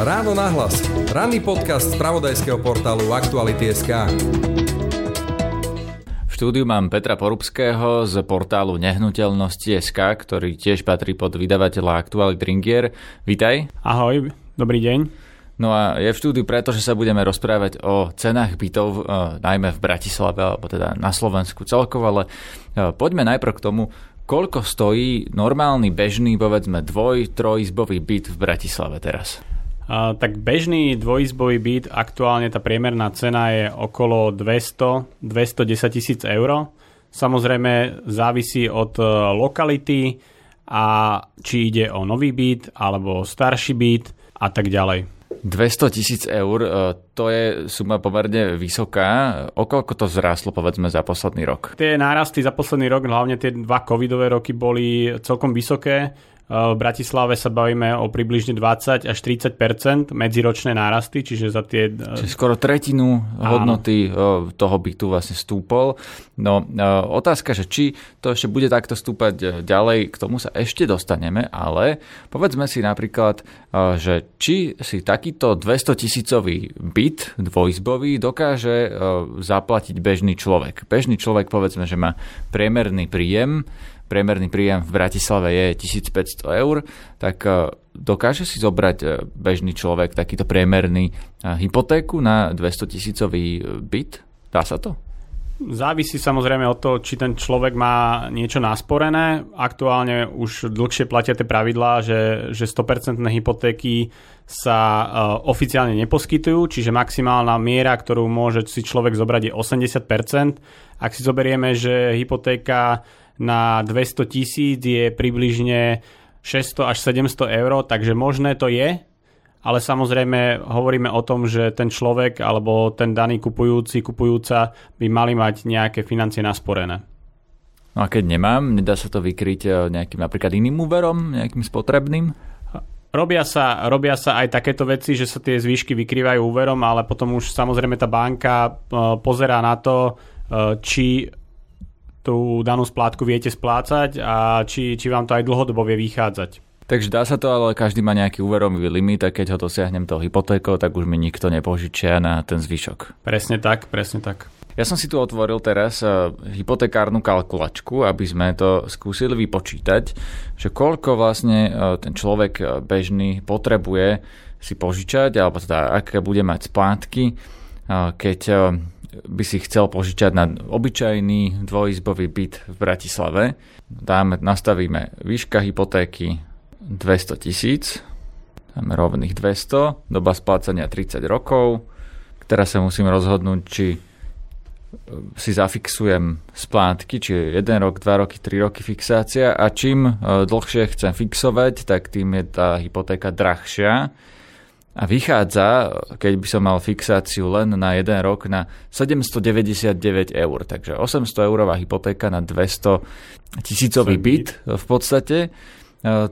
Ráno nahlas. Ranný podcast z pravodajského portálu Aktuality.sk V štúdiu mám Petra Porubského z portálu Nehnuteľnosti.sk, ktorý tiež patrí pod vydavateľa Aktualit Ringier. Vítaj. Ahoj, dobrý deň. No a je v štúdiu preto, že sa budeme rozprávať o cenách bytov, e, najmä v Bratislave, alebo teda na Slovensku celkovo, ale e, poďme najprv k tomu, koľko stojí normálny, bežný, povedzme dvoj, trojizbový byt v Bratislave teraz? Uh, tak bežný dvojizbový byt, aktuálne tá priemerná cena je okolo 200-210 tisíc eur. Samozrejme závisí od uh, lokality a či ide o nový byt alebo starší byt a tak ďalej. 200 tisíc eur, uh, to je suma pomerne vysoká. O koľko to zrástlo, povedzme, za posledný rok? Tie nárasty za posledný rok, hlavne tie dva covidové roky, boli celkom vysoké. V Bratislave sa bavíme o približne 20 až 30% medziročné nárasty, čiže za tie... Čiže skoro tretinu hodnoty Áno. toho bytu vlastne stúpol. No otázka, že či to ešte bude takto stúpať e, ďalej, k tomu sa ešte dostaneme, ale povedzme si napríklad, že či si takýto 200 tisícový byt dvojizbový dokáže zaplatiť bežný človek. Bežný človek povedzme, že má priemerný príjem priemerný príjem v Bratislave je 1500 eur, tak e, dokáže si zobrať e, bežný človek takýto priemerný e, hypotéku na 200 tisícový byt? Dá sa to? Závisí samozrejme od toho, či ten človek má niečo nasporené. Aktuálne už dlhšie platia tie pravidlá, že, že 100% hypotéky sa uh, oficiálne neposkytujú, čiže maximálna miera, ktorú môže si človek zobrať je 80%. Ak si zoberieme, že hypotéka na 200 tisíc je približne 600 až 700 eur, takže možné to je, ale samozrejme hovoríme o tom, že ten človek alebo ten daný kupujúci, kupujúca by mali mať nejaké financie nasporené. No a keď nemám, nedá sa to vykryť eh, nejakým napríklad iným úverom, nejakým spotrebným? Robia sa, robia sa aj takéto veci, že sa tie zvýšky vykrývajú úverom, ale potom už samozrejme tá banka eh, pozerá na to, eh, či tú danú splátku viete splácať a či, či vám to aj dlhodobo vie vychádzať. Takže dá sa to, ale každý má nejaký úverový limit a keď ho dosiahnem tou hypotékou, tak už mi nikto nepožičia na ten zvyšok. Presne tak, presne tak. Ja som si tu otvoril teraz uh, hypotekárnu kalkulačku, aby sme to skúsili vypočítať, že koľko vlastne uh, ten človek uh, bežný potrebuje si požičať, alebo teda aké bude mať splátky, keď by si chcel požičať na obyčajný dvojizbový byt v Bratislave. Dáme, nastavíme výška hypotéky 200 tisíc, dáme rovných 200, doba splácania 30 rokov. Teraz sa musím rozhodnúť, či e, si zafixujem splátky, či je 1 rok, 2 roky, 3 roky fixácia a čím e, dlhšie chcem fixovať, tak tým je tá hypotéka drahšia a vychádza, keď by som mal fixáciu len na jeden rok, na 799 eur. Takže 800 eurová hypotéka na 200 tisícový byt v podstate. E,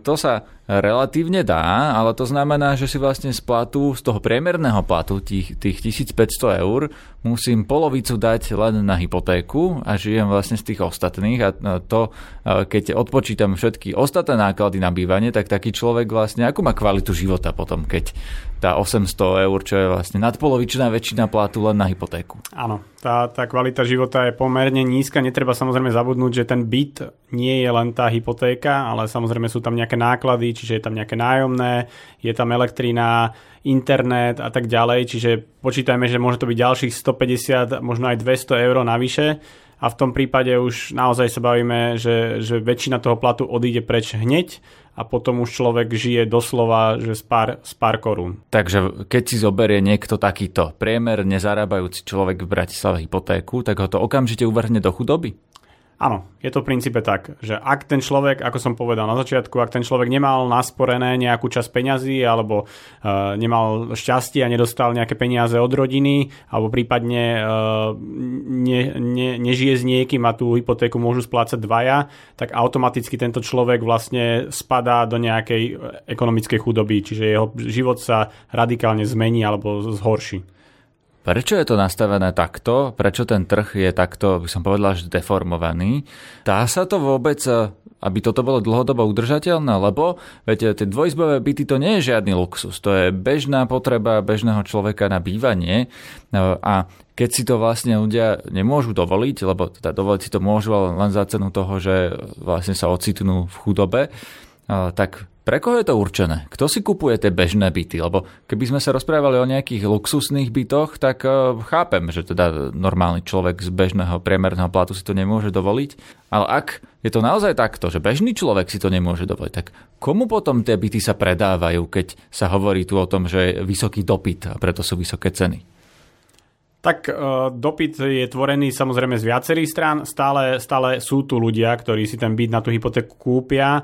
to sa relatívne dá, ale to znamená, že si vlastne z platu, z toho priemerného platu, tých, tých 1500 eur, musím polovicu dať len na hypotéku a žijem vlastne z tých ostatných a to, keď odpočítam všetky ostatné náklady na bývanie, tak taký človek vlastne, akú má kvalitu života potom, keď tá 800 eur, čo je vlastne nadpolovičná väčšina platu len na hypotéku. Áno, tá, tá kvalita života je pomerne nízka. Netreba samozrejme zabudnúť, že ten byt nie je len tá hypotéka, ale samozrejme sú tam nejaké náklady, čiže je tam nejaké nájomné, je tam elektrina, internet a tak ďalej, čiže počítajme, že môže to byť ďalších 150, možno aj 200 eur navyše a v tom prípade už naozaj sa bavíme, že, že väčšina toho platu odíde preč hneď a potom už človek žije doslova že z pár, z pár korún. Takže keď si zoberie niekto takýto priemer nezarábajúci človek v Bratislave hypotéku, tak ho to okamžite uvrhne do chudoby? Áno, je to v princípe tak, že ak ten človek, ako som povedal na začiatku, ak ten človek nemal nasporené nejakú časť peňazí alebo uh, nemal šťastie a nedostal nejaké peniaze od rodiny alebo prípadne uh, ne, ne, nežije s niekým a tú hypotéku môžu splácať dvaja, tak automaticky tento človek vlastne spadá do nejakej ekonomickej chudoby, čiže jeho život sa radikálne zmení alebo zhorší. Prečo je to nastavené takto? Prečo ten trh je takto, by som povedal, že deformovaný? Dá sa to vôbec aby toto bolo dlhodobo udržateľné, lebo viete, tie dvojizbové byty to nie je žiadny luxus, to je bežná potreba bežného človeka na bývanie no, a keď si to vlastne ľudia nemôžu dovoliť, lebo teda dovoliť si to môžu len za cenu toho, že vlastne sa ocitnú v chudobe, tak pre koho je to určené? Kto si kupuje tie bežné byty? Lebo keby sme sa rozprávali o nejakých luxusných bytoch, tak e, chápem, že teda normálny človek z bežného priemerného platu si to nemôže dovoliť. Ale ak je to naozaj takto, že bežný človek si to nemôže dovoliť, tak komu potom tie byty sa predávajú, keď sa hovorí tu o tom, že je vysoký dopyt a preto sú vysoké ceny? Tak uh, dopyt je tvorený samozrejme z viacerých strán. Stále, stále sú tu ľudia, ktorí si ten byt na tú hypotéku kúpia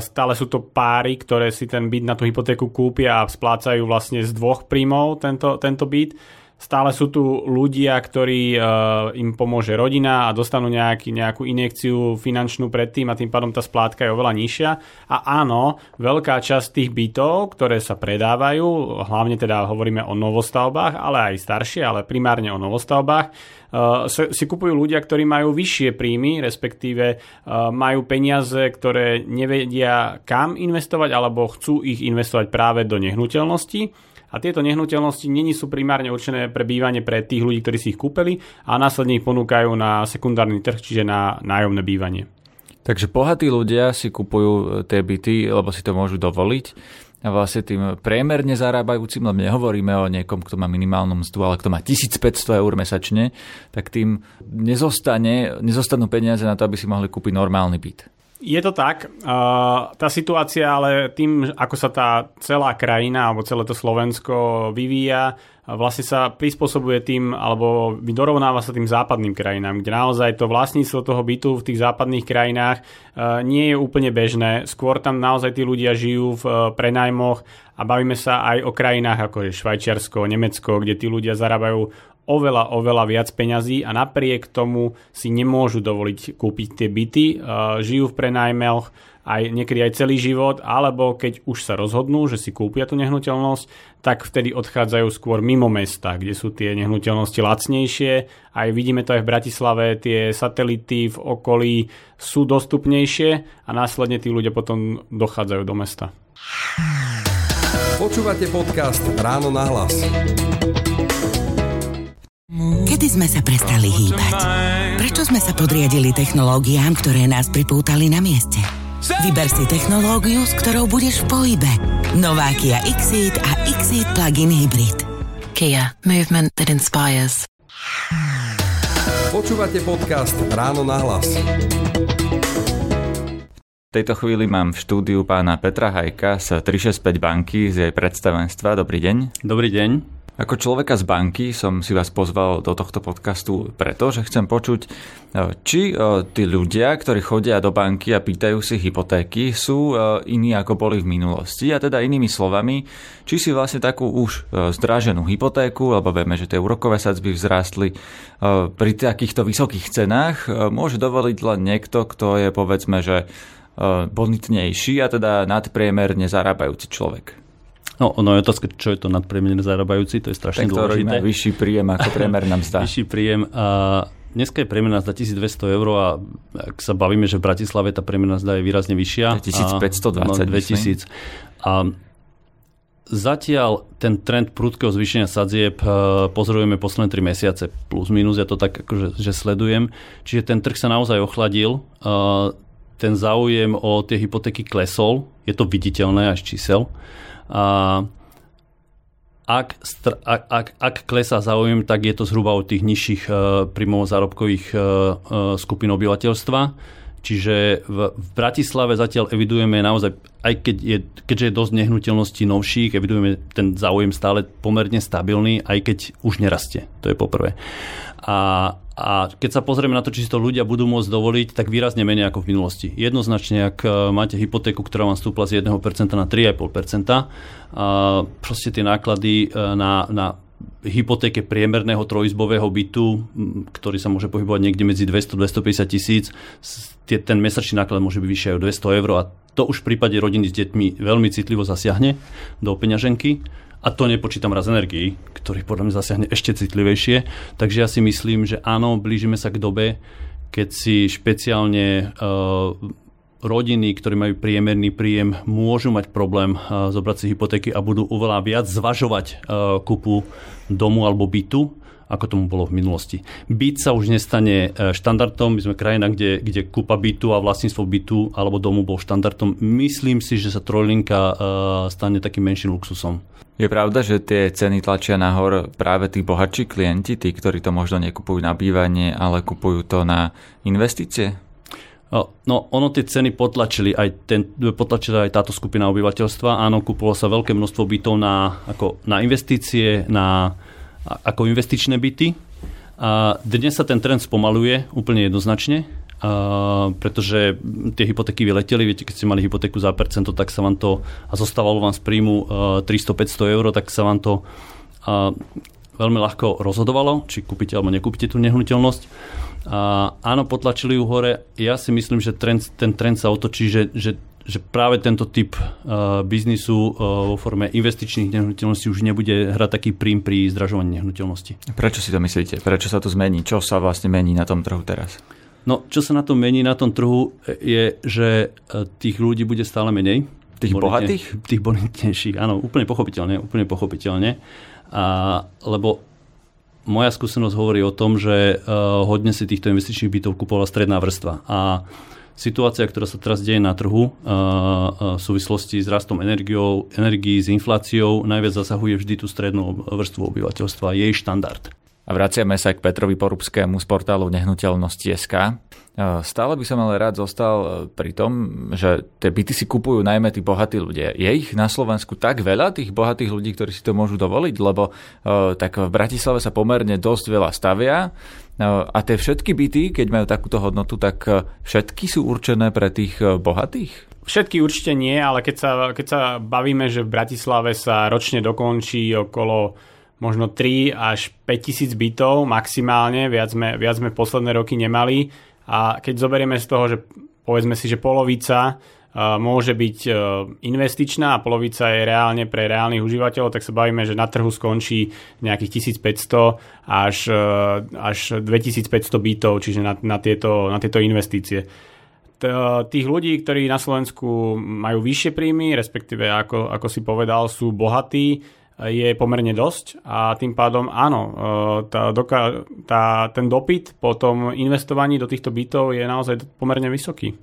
Stále sú to páry, ktoré si ten byt na tú hypotéku kúpia a splácajú vlastne z dvoch príjmov tento, tento byt. Stále sú tu ľudia, ktorí uh, im pomôže rodina a dostanú nejaký, nejakú injekciu finančnú predtým a tým pádom tá splátka je oveľa nižšia. A áno, veľká časť tých bytov, ktoré sa predávajú, hlavne teda hovoríme o novostavbách, ale aj staršie, ale primárne o novostavbách, uh, si kupujú ľudia, ktorí majú vyššie príjmy, respektíve uh, majú peniaze, ktoré nevedia kam investovať alebo chcú ich investovať práve do nehnuteľnosti a tieto nehnuteľnosti není sú primárne určené pre bývanie pre tých ľudí, ktorí si ich kúpili a následne ich ponúkajú na sekundárny trh, čiže na nájomné bývanie. Takže bohatí ľudia si kupujú e, tie byty, lebo si to môžu dovoliť a vlastne tým priemerne zarábajúcim, lebo nehovoríme o niekom, kto má minimálnu mzdu, ale kto má 1500 eur mesačne, tak tým nezostane, nezostanú peniaze na to, aby si mohli kúpiť normálny byt. Je to tak. Tá situácia, ale tým, ako sa tá celá krajina alebo celé to Slovensko vyvíja, vlastne sa prispôsobuje tým, alebo dorovnáva sa tým západným krajinám, kde naozaj to vlastníctvo toho bytu v tých západných krajinách nie je úplne bežné. Skôr tam naozaj tí ľudia žijú v prenajmoch a bavíme sa aj o krajinách ako je Švajčiarsko, Nemecko, kde tí ľudia zarábajú oveľa, oveľa viac peňazí a napriek tomu si nemôžu dovoliť kúpiť tie byty, žijú v prenajmeoch aj niekedy aj celý život, alebo keď už sa rozhodnú, že si kúpia tú nehnuteľnosť, tak vtedy odchádzajú skôr mimo mesta, kde sú tie nehnuteľnosti lacnejšie. Aj vidíme to aj v Bratislave, tie satelity v okolí sú dostupnejšie a následne tí ľudia potom dochádzajú do mesta. Počúvate podcast Ráno na hlas. Kedy sme sa prestali hýbať? Prečo sme sa podriadili technológiám, ktoré nás pripútali na mieste? Vyber si technológiu, s ktorou budeš v pohybe. Nová Kia Xeed a Xeed Plug-in Hybrid. Kia. Movement that inspires. Počúvate podcast Ráno na hlas. V tejto chvíli mám v štúdiu pána Petra Hajka z 365 banky z jej predstavenstva. Dobrý deň. Dobrý deň. Ako človeka z banky som si vás pozval do tohto podcastu preto, že chcem počuť, e, či e, tí ľudia, ktorí chodia do banky a pýtajú si hypotéky, sú e, iní ako boli v minulosti. A teda inými slovami, či si vlastne takú už zdraženú hypotéku, lebo vieme, že tie úrokové sadzby vzrástli pri takýchto vysokých cenách, môže dovoliť len niekto, kto je povedzme, že bonitnejší a teda nadpriemerne zarábajúci človek. No, ono je otázka, čo je to nadpriemerne zarábajúci, to je strašne Ten, dôležité. Vyšší príjem ako priemerná mzda. vyšší príjem a Dneska je priemerná mzda 1200 eur a ak sa bavíme, že v Bratislave tá priemerná mzda je výrazne vyššia. 1520. No, 2000. A zatiaľ ten trend prudkého zvýšenia sadzieb e, pozorujeme posledné 3 mesiace plus minus, ja to tak akože že sledujem. Čiže ten trh sa naozaj ochladil, e, ten záujem o tie hypotéky klesol, je to viditeľné až čísel. A ak, ak, ak, ak klesá záujem, tak je to zhruba od tých nižších uh, príjmov zárobkových uh, uh, skupín obyvateľstva. Čiže v, v Bratislave zatiaľ evidujeme naozaj, aj keď je, keďže je dosť nehnuteľností novších, evidujeme ten záujem stále pomerne stabilný, aj keď už nerastie. To je poprvé. A a keď sa pozrieme na to, či si to ľudia budú môcť dovoliť, tak výrazne menej ako v minulosti. Jednoznačne, ak e, máte hypotéku, ktorá vám stúpla z 1% na 3,5%, a proste tie náklady e, na, na hypotéke priemerného trojizbového bytu, ktorý sa môže pohybovať niekde medzi 200-250 tisíc, ten mesačný náklad môže byť vyššie aj 200 eur a to už v prípade rodiny s deťmi veľmi citlivo zasiahne do peňaženky. A to nepočítam raz energii, ktorý podľa mňa zasiahne ešte citlivejšie. Takže ja si myslím, že áno, blížime sa k dobe, keď si špeciálne uh, rodiny, ktorí majú priemerný príjem, môžu mať problém uh, zobrať si hypotéky a budú oveľa viac zvažovať uh, kúpu domu alebo bytu, ako tomu bolo v minulosti. Byt sa už nestane štandardom, my sme krajina, kde, kde kúpa bytu a vlastníctvo bytu alebo domu bol štandardom. Myslím si, že sa trojlinka stane takým menším luxusom. Je pravda, že tie ceny tlačia nahor práve tí bohatší klienti, tí, ktorí to možno nekupujú na bývanie, ale kupujú to na investície? No, ono tie ceny potlačili aj, ten, potlačili aj táto skupina obyvateľstva. Áno, kupovalo sa veľké množstvo bytov na, ako, na investície, na, ako investičné byty. A dnes sa ten trend spomaluje úplne jednoznačne, a, pretože tie hypotéky vyleteli. Viete, keď ste mali hypotéku za percento, tak sa vám to, a zostávalo vám z príjmu 300-500 eur, tak sa vám to a, veľmi ľahko rozhodovalo, či kúpite alebo nekúpite tú nehnuteľnosť. A áno, potlačili ju hore. Ja si myslím, že trend, ten trend sa otočí, že, že, že práve tento typ uh, biznisu uh, vo forme investičných nehnuteľností už nebude hrať taký prím pri zdražovaní nehnuteľnosti. Prečo si to myslíte? Prečo sa to zmení? Čo sa vlastne mení na tom trhu teraz? No, čo sa na tom mení na tom trhu je, že tých ľudí bude stále menej. Tých bonitne, bohatých? Tých bonitnejších, áno, úplne pochopiteľne, úplne pochopiteľne. A, lebo moja skúsenosť hovorí o tom, že uh, hodne si týchto investičných bytov kupovala stredná vrstva. A situácia, ktorá sa teraz deje na trhu uh, uh, v súvislosti s rastom energiou, energií, s infláciou, najviac zasahuje vždy tú strednú vrstvu obyvateľstva, jej štandard. A vraciame sa k Petrovi Porubskému z portálu Nehnuteľnosti.sk. Stále by som ale rád zostal pri tom, že tie byty si kupujú najmä tí bohatí ľudia. Je ich na Slovensku tak veľa, tých bohatých ľudí, ktorí si to môžu dovoliť? Lebo tak v Bratislave sa pomerne dosť veľa stavia a tie všetky byty, keď majú takúto hodnotu, tak všetky sú určené pre tých bohatých? Všetky určite nie, ale keď sa, keď sa bavíme, že v Bratislave sa ročne dokončí okolo možno 3 až 5 tisíc bytov maximálne, viac sme, viac sme posledné roky nemali, a keď zoberieme z toho, že povedzme si, že polovica môže byť uh, investičná a polovica je reálne pre reálnych užívateľov, tak sa bavíme, že na trhu skončí nejakých 1500 až, uh, až 2500 bytov, čiže na, na, tieto, na tieto investície tých ľudí, ktorí na Slovensku majú vyššie príjmy, respektíve ako, ako si povedal, sú bohatí, je pomerne dosť a tým pádom áno, e, tá, doka- tá, ten dopyt po tom investovaní do týchto bytov je naozaj pomerne vysoký.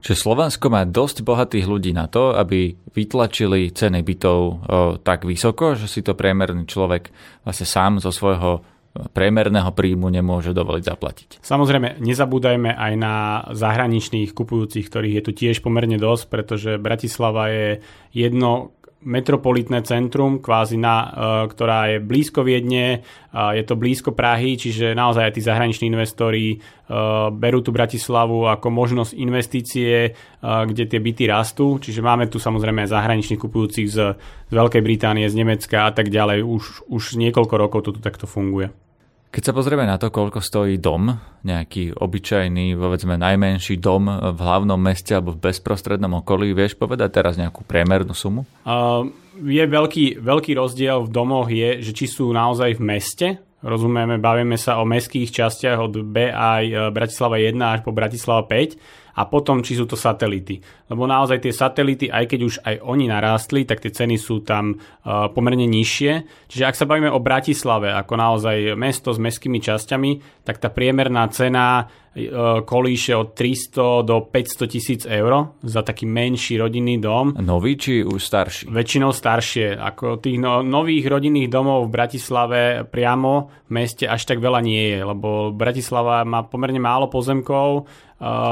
Čiže Slovensko má dosť bohatých ľudí na to, aby vytlačili ceny bytov o, tak vysoko, že si to priemerný človek vlastne sám zo svojho priemerného príjmu nemôže dovoliť zaplatiť. Samozrejme, nezabúdajme aj na zahraničných kupujúcich, ktorých je tu tiež pomerne dosť, pretože Bratislava je jedno metropolitné centrum, kvázi na, uh, ktorá je blízko Viedne, je to blízko Prahy, čiže naozaj aj tí zahraniční investori uh, berú tu Bratislavu ako možnosť investície, uh, kde tie byty rastú, čiže máme tu samozrejme aj zahraničných kupujúcich z, z Veľkej Británie, z Nemecka a tak ďalej. Už, už niekoľko rokov to tu takto funguje. Keď sa pozrieme na to, koľko stojí dom, nejaký obyčajný, povedzme najmenší dom v hlavnom meste alebo v bezprostrednom okolí, vieš povedať teraz nejakú priemernú sumu? Uh, je veľký, veľký rozdiel v domoch je, že či sú naozaj v meste, rozumieme, bavíme sa o mestských častiach od B aj e, Bratislava 1 až po Bratislava 5, a potom či sú to satelity. Lebo naozaj tie satelity, aj keď už aj oni narástli, tak tie ceny sú tam uh, pomerne nižšie. Čiže ak sa bavíme o Bratislave ako naozaj mesto s mestskými časťami, tak tá priemerná cena uh, kolíše od 300 do 500 tisíc eur za taký menší rodinný dom. Nový či už starší? Väčšinou staršie. Ako tých no, nových rodinných domov v Bratislave priamo v meste až tak veľa nie je, lebo Bratislava má pomerne málo pozemkov,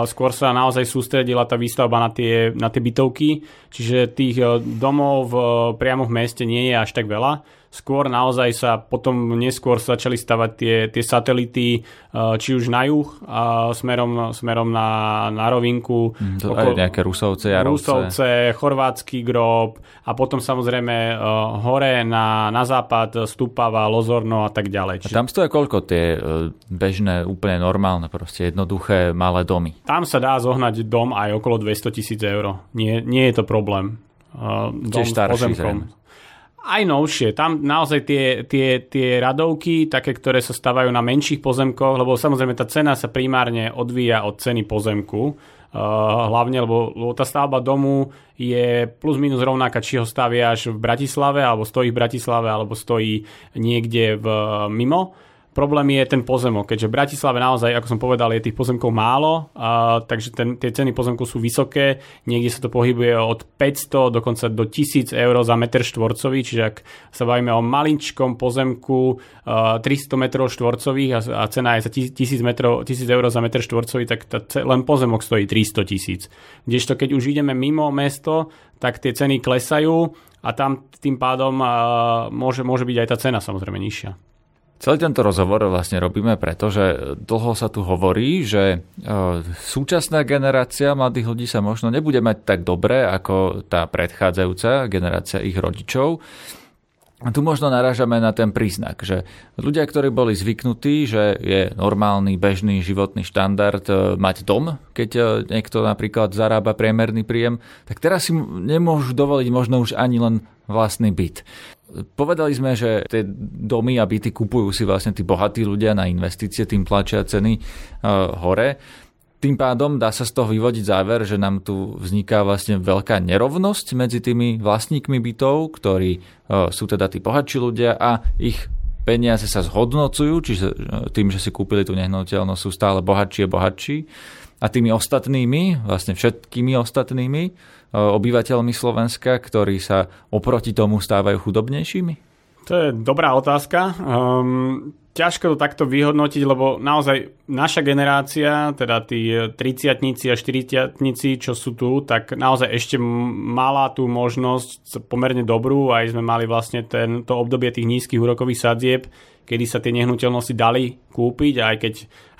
skôr sa naozaj sústredila tá výstavba na tie, na tie bytovky, čiže tých e, domov v, priamo v meste nie je až tak veľa. Skôr naozaj sa potom neskôr začali stavať tie, tie satelity, či už na juh, smerom, smerom na, na rovinku. Mm, to okolo, nejaké Rusovce, Jarovce. Rusovce, chorvátsky grob a potom samozrejme hore na, na západ Stupava, Lozorno a tak ďalej. Čiže... A tam stojí koľko tie bežné, úplne normálne, proste jednoduché malé domy? Tam sa dá zohnať dom aj okolo 200 tisíc eur. Nie, nie je to problém. dom Tiež starší, s pozemkom. Aj novšie. Tam naozaj tie, tie, tie radovky, také, ktoré sa stávajú na menších pozemkoch, lebo samozrejme tá cena sa primárne odvíja od ceny pozemku. Uh, hlavne, lebo, lebo tá stavba domu je plus minus rovnaká, či ho staviaš v Bratislave, alebo stojí v Bratislave, alebo stojí niekde v, mimo Problém je ten pozemok, keďže v Bratislave naozaj, ako som povedal, je tých pozemkov málo, a, takže ten, tie ceny pozemkov sú vysoké, niekde sa to pohybuje od 500 dokonca do 1000 eur za meter štvorcový, čiže ak sa bavíme o malinčkom pozemku a, 300 metrov štvorcových a, a cena je za 1000, metrov, 1000 eur za meter štvorcový, tak tá, len pozemok stojí 300 tisíc. Kdežto keď už ideme mimo mesto, tak tie ceny klesajú a tam tým pádom a, môže, môže byť aj tá cena samozrejme nižšia. Celý tento rozhovor vlastne robíme preto, že dlho sa tu hovorí, že e, súčasná generácia mladých ľudí sa možno nebude mať tak dobre ako tá predchádzajúca generácia ich rodičov. A tu možno narážame na ten príznak, že ľudia, ktorí boli zvyknutí, že je normálny, bežný životný štandard e, mať dom, keď e, niekto napríklad zarába priemerný príjem, tak teraz si nemôžu dovoliť možno už ani len vlastný byt. Povedali sme, že tie domy a byty kupujú si vlastne tí bohatí ľudia na investície, tým tlačia ceny uh, hore. Tým pádom dá sa z toho vyvodiť záver, že nám tu vzniká vlastne veľká nerovnosť medzi tými vlastníkmi bytov, ktorí uh, sú teda tí bohatší ľudia a ich peniaze sa zhodnocujú, čiže tým, že si kúpili tú nehnuteľnosť, sú stále bohatší a bohatší. A tými ostatnými, vlastne všetkými ostatnými, Eh, obyvateľmi Slovenska, ktorí sa oproti tomu stávajú chudobnejšími? To je dobrá otázka. Um, ťažko to takto vyhodnotiť, lebo naozaj naša generácia, teda tí 30 a 40 čo sú tu, tak naozaj ešte mala tú možnosť pomerne dobrú, aj sme mali vlastne tento obdobie tých nízkych úrokových sadzieb, kedy sa tie nehnuteľnosti dali kúpiť, aj keď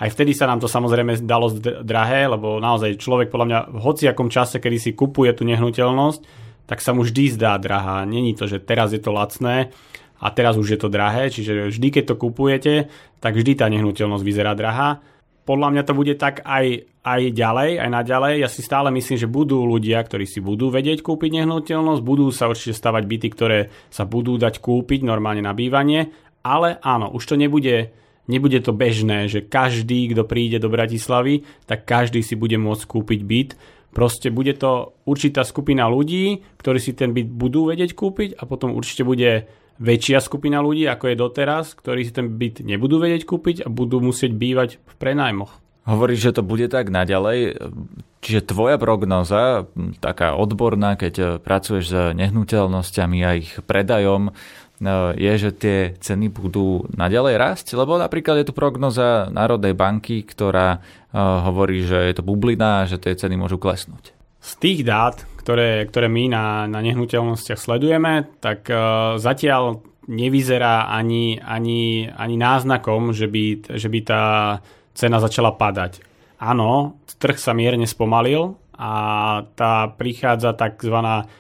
aj vtedy sa nám to samozrejme dalo drahé, lebo naozaj človek podľa mňa v hociakom čase, kedy si kupuje tú nehnuteľnosť, tak sa mu vždy zdá drahá. Není to, že teraz je to lacné a teraz už je to drahé, čiže vždy, keď to kupujete, tak vždy tá nehnuteľnosť vyzerá drahá. Podľa mňa to bude tak aj, aj ďalej, aj naďalej. Ja si stále myslím, že budú ľudia, ktorí si budú vedieť kúpiť nehnuteľnosť, budú sa určite stavať byty, ktoré sa budú dať kúpiť normálne na bývanie ale áno, už to nebude, nebude to bežné, že každý, kto príde do Bratislavy, tak každý si bude môcť kúpiť byt. Proste bude to určitá skupina ľudí, ktorí si ten byt budú vedieť kúpiť a potom určite bude väčšia skupina ľudí, ako je doteraz, ktorí si ten byt nebudú vedieť kúpiť a budú musieť bývať v prenajmoch. Hovoríš, že to bude tak naďalej. Čiže tvoja prognoza, taká odborná, keď pracuješ s nehnuteľnosťami a ich predajom, No, je, že tie ceny budú naďalej rásť, lebo napríklad je tu prognoza Národnej banky, ktorá uh, hovorí, že je to bublina a že tie ceny môžu klesnúť. Z tých dát, ktoré, ktoré my na, na nehnuteľnostiach sledujeme, tak uh, zatiaľ nevyzerá ani, ani, ani náznakom, že by, že by tá cena začala padať. Áno, trh sa mierne spomalil, a tá prichádza tzv.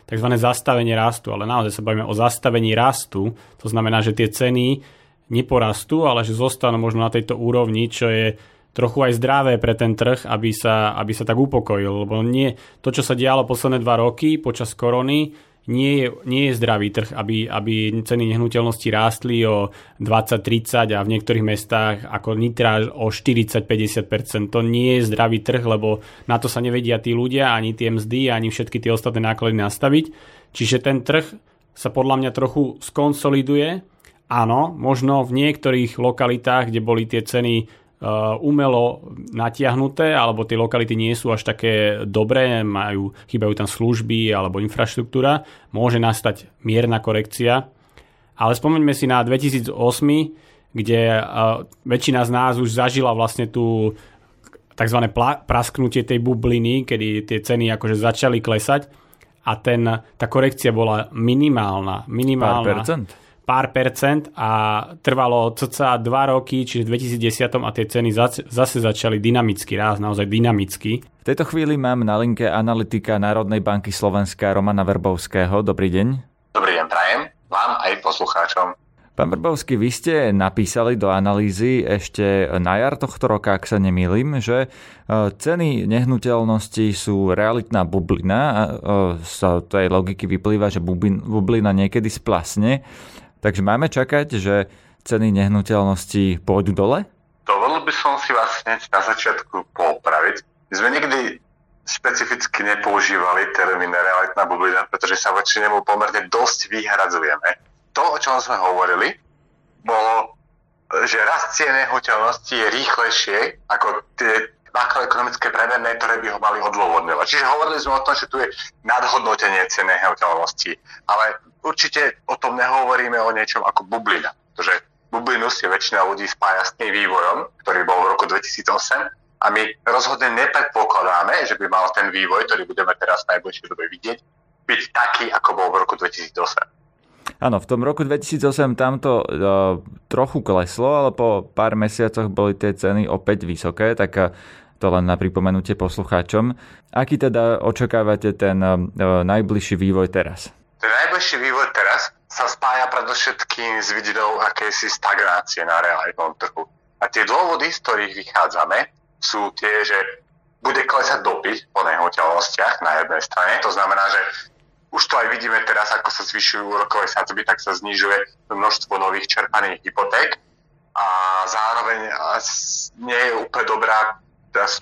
tzv. zastavenie rastu, ale naozaj sa bavíme o zastavení rastu, to znamená, že tie ceny neporastú, ale že zostanú možno na tejto úrovni, čo je trochu aj zdravé pre ten trh, aby sa, aby sa tak upokojil. Lebo nie, to, čo sa dialo posledné dva roky počas korony, nie je, nie je zdravý trh, aby, aby ceny nehnuteľnosti rástli o 20-30 a v niektorých mestách ako Nitra o 40-50%. To nie je zdravý trh, lebo na to sa nevedia tí ľudia, ani tie mzdy, ani všetky tie ostatné náklady nastaviť. Čiže ten trh sa podľa mňa trochu skonsoliduje. Áno, možno v niektorých lokalitách, kde boli tie ceny umelo natiahnuté, alebo tie lokality nie sú až také dobré, majú, chýbajú tam služby alebo infraštruktúra, môže nastať mierna korekcia. Ale spomeňme si na 2008, kde uh, väčšina z nás už zažila vlastne tú tzv. prasknutie tej bubliny, kedy tie ceny akože začali klesať a ten, tá korekcia bola minimálna. minimálna Pár percent? Pár percent a trvalo cca 2 roky, čiže v 2010 a tie ceny zase začali dynamicky rásť, naozaj dynamicky. V tejto chvíli mám na linke analytika Národnej banky Slovenska Romana Verbovského. Dobrý deň. Dobrý deň, prajem vám aj poslucháčom. Pán Brbovský, vy ste napísali do analýzy ešte na jar tohto roka, ak sa nemýlim, že e, ceny nehnuteľností sú realitná bublina a e, z tej logiky vyplýva, že bublina niekedy splasne. Takže máme čakať, že ceny nehnuteľností pôjdu dole? Dovolil by som si vás hneď na začiatku popraviť. My sme nikdy špecificky nepoužívali termín realitná bublina, pretože sa voči nemu pomerne dosť vyhradzujeme. To, o čom sme hovorili, bolo, že rast cien nehnuteľnosti je rýchlejšie ako tie makroekonomické premerné, ktoré by ho mali odôvodňovať. Čiže hovorili sme o tom, že tu je nadhodnotenie ceny nehnuteľnosti, ale určite o tom nehovoríme o niečom ako bublina, pretože bublinu si väčšina ľudí spája s tým vývojom, ktorý bol v roku 2008 a my rozhodne nepredpokladáme, že by mal ten vývoj, ktorý budeme teraz v najbližšej dobe vidieť, byť taký, ako bol v roku 2008. Áno, v tom roku 2008 tamto uh, trochu kleslo, ale po pár mesiacoch boli tie ceny opäť vysoké, tak uh, to len na pripomenutie poslucháčom. Aký teda očakávate ten uh, najbližší vývoj teraz? Ten najbližší vývoj teraz sa spája predovšetkým s vidinou akejsi stagnácie na realitnom trhu. A tie dôvody, z ktorých vychádzame, sú tie, že bude klesať dopyt po nehnuteľnostiach na jednej strane. To znamená, že už to aj vidíme teraz, ako sa zvyšujú úrokové sadzby, tak sa znižuje množstvo nových čerpaných hypoték a zároveň nie je úplne dobrá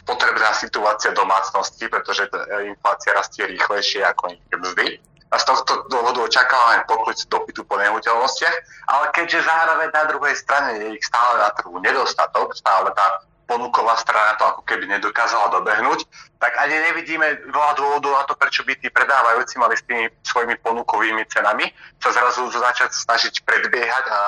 potrebná situácia domácnosti, pretože inflácia rastie rýchlejšie ako mzdy. A z tohto dôvodu očakávame pokles dopytu po nehnuteľnostiach, ale keďže zároveň na druhej strane je ich stále na trhu nedostatok, stále tá ponuková strana to ako keby nedokázala dobehnúť, tak ani nevidíme veľa dôvodov na to, prečo by tí predávajúci mali s tými svojimi ponukovými cenami sa zrazu začať snažiť predbiehať a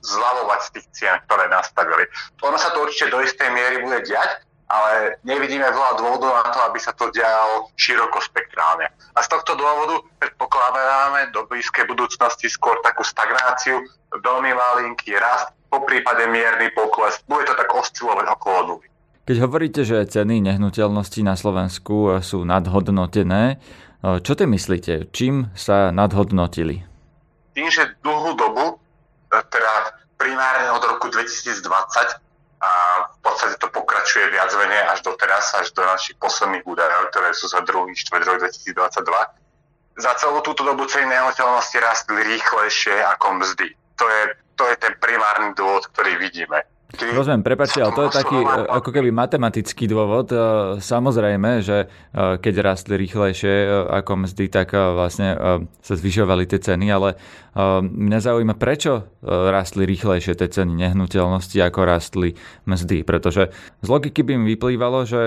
zľavovať z tých cien, ktoré nastavili. Ono sa to určite do istej miery bude diať, ale nevidíme veľa dôvodov na to, aby sa to dialo širokospektrálne. A z tohto dôvodu predpokladáme do blízkej budúcnosti skôr takú stagnáciu, veľmi malinký rast, po prípade mierny pokles. Bude to tak oscilovať okolo nuly. Keď hovoríte, že ceny nehnuteľností na Slovensku sú nadhodnotené, čo ty myslíte? Čím sa nadhodnotili? Tým, že dlhú dobu, teda primárne od roku 2020, a v podstate to pokračuje viac menej až do teraz, až do našich posledných údajov, ktoré sú za druhý štvrť rok 2022. Za celú túto dobu ceny nehnuteľnosti rastli rýchlejšie ako mzdy. To je, to je ten primárny dôvod, ktorý vidíme. Rozumiem, prepáčte, ale to je taký e, ako keby matematický dôvod. E, samozrejme, že e, keď rastli rýchlejšie ako mzdy, tak vlastne sa zvyšovali tie ceny, ale mňa zaujíma, prečo rastli rýchlejšie tie ceny nehnuteľnosti, ako rastli mzdy. Pretože z logiky by mi vyplývalo, že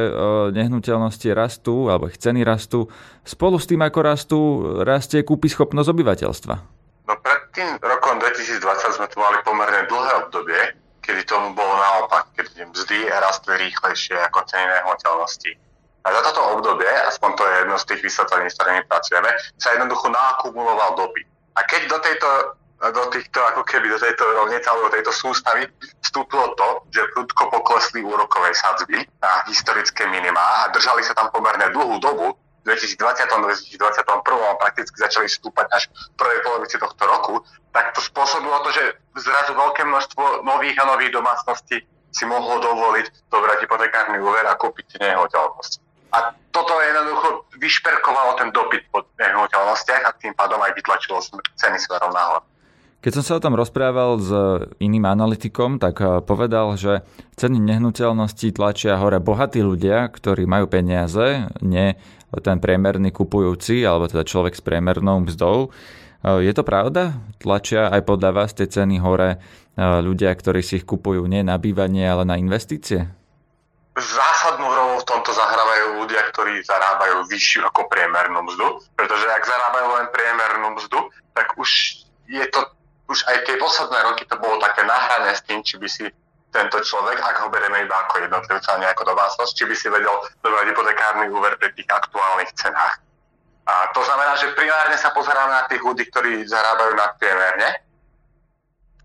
nehnuteľnosti rastú, alebo ich ceny rastú, spolu s tým, ako rastú, rastie kúpy schopnosť obyvateľstva. No pred tým rokom 2020 sme tu mali pomerne dlhé obdobie, kedy tomu bolo naopak, keď mzdy rastli rýchlejšie ako ceny nehnuteľnosti. A za toto obdobie, aspoň to je jedno z tých vysvetlení, s ktorými pracujeme, sa jednoducho nakumuloval dopyt. A keď do tejto do týchto, ako keby do tejto rovnice alebo tejto sústavy vstúpilo to, že prudko poklesli úrokové sadzby na historické minimá a držali sa tam pomerne dlhú dobu, 2020 2021 prakticky začali stúpať až v prvej polovici tohto roku, tak to spôsobilo to, že zrazu veľké množstvo nových a nových domácností si mohlo dovoliť dobrať hypotekárny úver a kúpiť nehnuteľnosť. A toto jednoducho vyšperkovalo ten dopyt po nehnuteľnostiach a tým pádom aj vytlačilo ceny smerom nahor. Keď som sa o tom rozprával s iným analytikom, tak eh, povedal, že ceny nehnuteľností tlačia hore bohatí ľudia, ktorí majú peniaze, nie ten priemerný kupujúci, alebo teda človek s priemernou mzdou. E, je to pravda? Tlačia aj podľa vás tie ceny hore e, ľudia, ktorí si ich kupujú nie na bývanie, ale na investície? Zásadnú rolu v tomto zahrávajú ľudia, ktorí zarábajú vyššiu ako priemernú mzdu, pretože ak zarábajú len priemernú mzdu, tak už je to, už aj tie posledné roky to bolo také nahrané s tým, či by si tento človek, ak ho bereme iba ako jednotlivca, nie ako domácnosť, či by si vedel dobrať hypotekárny úver pri tých aktuálnych cenách. A to znamená, že primárne sa pozeráme na tých ľudí, ktorí zarábajú nadpriemerne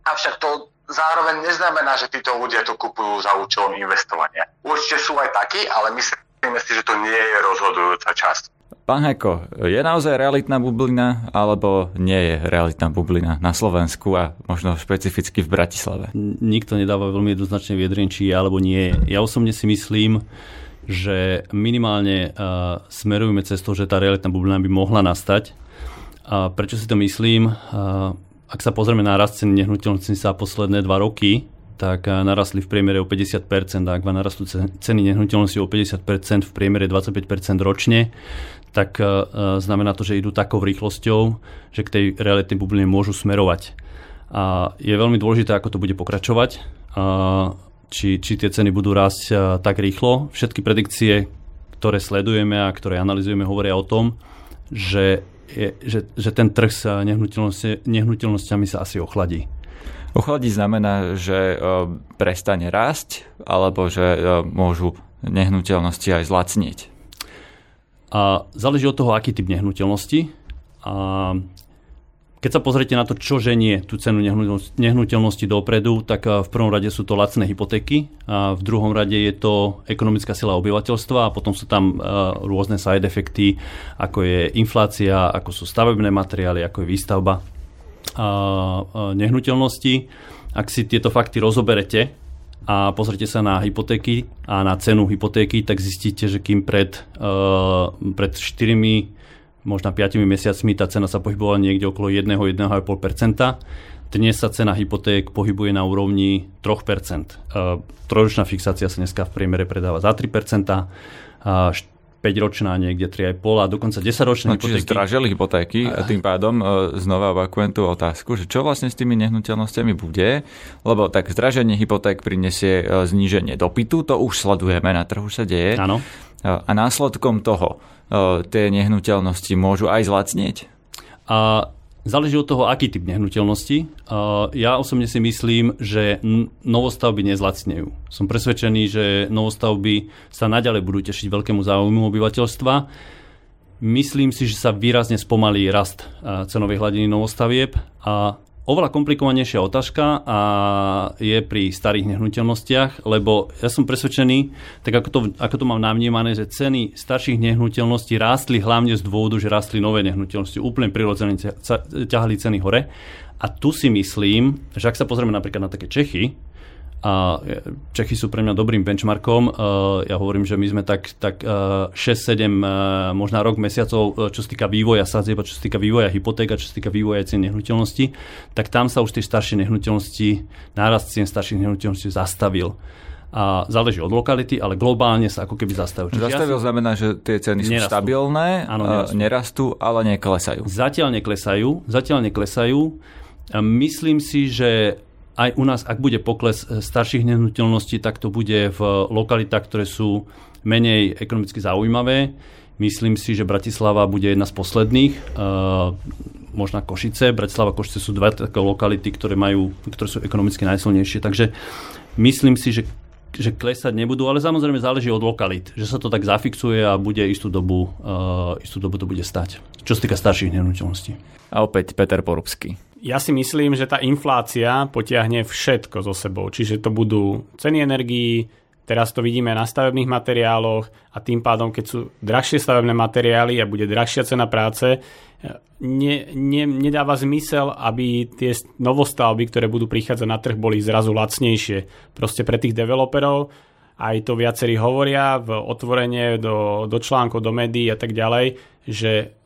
avšak to zároveň neznamená, že títo ľudia to kupujú za účelom investovania. Určite sú aj takí, ale myslíme si, že to nie je rozhodujúca časť. Pán Heko, je naozaj realitná bublina alebo nie je realitná bublina na Slovensku a možno špecificky v Bratislave? Nikto nedáva veľmi jednoznačne viedrenie, či je alebo nie. Ja osobne si myslím, že minimálne uh, smerujeme cestou, že tá realitná bublina by mohla nastať. A prečo si to myslím? Uh, ak sa pozrieme na rast ceny nehnuteľnosti za posledné dva roky, tak narastli v priemere o 50%, a ak vám narastú ceny nehnuteľnosti o 50%, v priemere 25% ročne, tak znamená to, že idú takou rýchlosťou, že k tej realitnej bubline môžu smerovať. A je veľmi dôležité, ako to bude pokračovať, či, či tie ceny budú rásť tak rýchlo. Všetky predikcie, ktoré sledujeme a ktoré analizujeme, hovoria o tom, že je, že, že ten trh s nehnuteľnosti, nehnuteľnosťami sa asi ochladí. Ochladiť znamená, že e, prestane rásť, alebo že e, môžu nehnuteľnosti aj zlacnieť? A záleží od toho, aký typ nehnuteľnosti. A keď sa pozriete na to, čo ženie tú cenu nehnuteľnosti dopredu, tak eh, v prvom rade sú to lacné hypotéky, a v druhom rade je to ekonomická sila obyvateľstva a potom sú tam eh, rôzne side efekty, ako je inflácia, ako sú stavebné materiály, ako je výstavba nehnuteľnosti. Ak si tieto fakty rozoberete a pozrite sa na hypotéky a na cenu hypotéky, tak zistíte, že kým pred, eh, pred 4 možno 5 mesiacmi tá cena sa pohybovala niekde okolo 1-1,5%. Dnes sa cena hypoték pohybuje na úrovni 3%. Trojročná fixácia sa dneska v priemere predáva za 3%, 5-ročná niekde 3,5 a dokonca 10-ročné no, hypotéky. Čiže zdražili hypotéky a tým pádom e, znova opakujem tú otázku, že čo vlastne s tými nehnuteľnosťami bude, lebo tak zdraženie hypoték prinesie e, zníženie dopytu, to už sledujeme, na trhu sa deje. Áno. E, a následkom toho tie nehnuteľnosti môžu aj zlacnieť? A Záleží od toho, aký typ nehnuteľnosti. Ja osobne si myslím, že novostavby nezlacnejú. Som presvedčený, že novostavby sa naďalej budú tešiť veľkému záujmu obyvateľstva. Myslím si, že sa výrazne spomalí rast cenovej hladiny novostavieb a Oveľa komplikovanejšia otázka a je pri starých nehnuteľnostiach, lebo ja som presvedčený, tak ako to, ako to mám navnímané, že ceny starších nehnuteľností rástli hlavne z dôvodu, že rástli nové nehnuteľnosti. Úplne prirodzene ťahali ceny hore. A tu si myslím, že ak sa pozrieme napríklad na také Čechy, a Čechy sú pre mňa dobrým benchmarkom. Ja hovorím, že my sme tak, tak 6-7, možná rok mesiacov, čo sa týka vývoja sadzieb, čo sa týka vývoja hypotéka, čo sa týka vývoja cien nehnuteľnosti, tak tam sa už tie staršie nehnuteľnosti, nárast cien starších nehnuteľností zastavil a záleží od lokality, ale globálne sa ako keby zastavil. Čiže zastavil ja si... znamená, že tie ceny nerastú. sú stabilné, Áno, nerastú. nerastú, ale neklesajú. Zatiaľ neklesajú, zatiaľ neklesajú. Myslím si, že aj u nás, ak bude pokles e, starších nehnuteľností, tak to bude v lokalitách, ktoré sú menej ekonomicky zaujímavé. Myslím si, že Bratislava bude jedna z posledných, uh, možná Košice. Bratislava a Košice sú dve také lokality, ktoré, majú, ktoré sú ekonomicky najsilnejšie. Takže myslím si, že že klesať nebudú, ale samozrejme záleží od lokalit, že sa to tak zafixuje a bude istú dobu, uh, istú dobu to bude stať. Čo sa týka starších nehnuteľností. A opäť Peter Porubský. Ja si myslím, že tá inflácia potiahne všetko so sebou. Čiže to budú ceny energií, teraz to vidíme na stavebných materiáloch a tým pádom, keď sú drahšie stavebné materiály a bude drahšia cena práce, ne, ne, nedáva zmysel, aby tie novostavby, ktoré budú prichádzať na trh, boli zrazu lacnejšie. Proste pre tých developerov, aj to viacerí hovoria v otvorenie do, do článkov, do médií a tak ďalej, že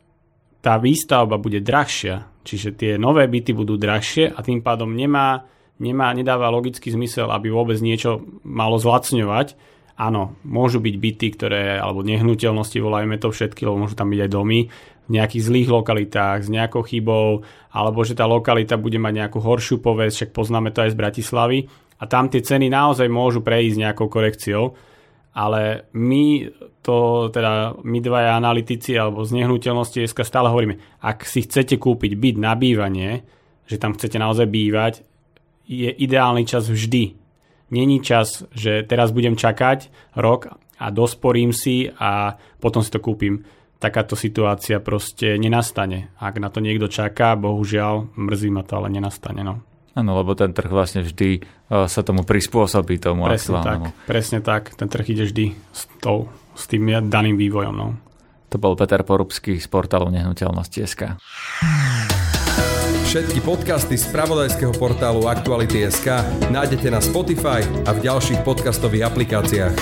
tá výstavba bude drahšia, čiže tie nové byty budú drahšie a tým pádom nemá, nemá, nedáva logický zmysel, aby vôbec niečo malo zlacňovať. Áno, môžu byť byty, ktoré, alebo nehnuteľnosti, volajme to všetky, lebo môžu tam byť aj domy, v nejakých zlých lokalitách, s nejakou chybou, alebo že tá lokalita bude mať nejakú horšiu povesť, však poznáme to aj z Bratislavy. A tam tie ceny naozaj môžu prejsť nejakou korekciou ale my to, teda my dvaja analytici alebo z nehnuteľnosti dneska stále hovoríme, ak si chcete kúpiť byt na bývanie, že tam chcete naozaj bývať, je ideálny čas vždy. Není čas, že teraz budem čakať rok a dosporím si a potom si to kúpim. Takáto situácia proste nenastane. Ak na to niekto čaká, bohužiaľ, mrzí ma to, ale nenastane. No. Áno, lebo ten trh vlastne vždy sa tomu prispôsobí tomu presne aktuálnemu. Tak, presne tak, ten trh ide vždy s, tou, s tým daným vývojom. No. To bol Peter Porubský z portálu Nehnuteľnosti.sk. Všetky podcasty z pravodajského portálu Aktuality.sk nájdete na Spotify a v ďalších podcastových aplikáciách.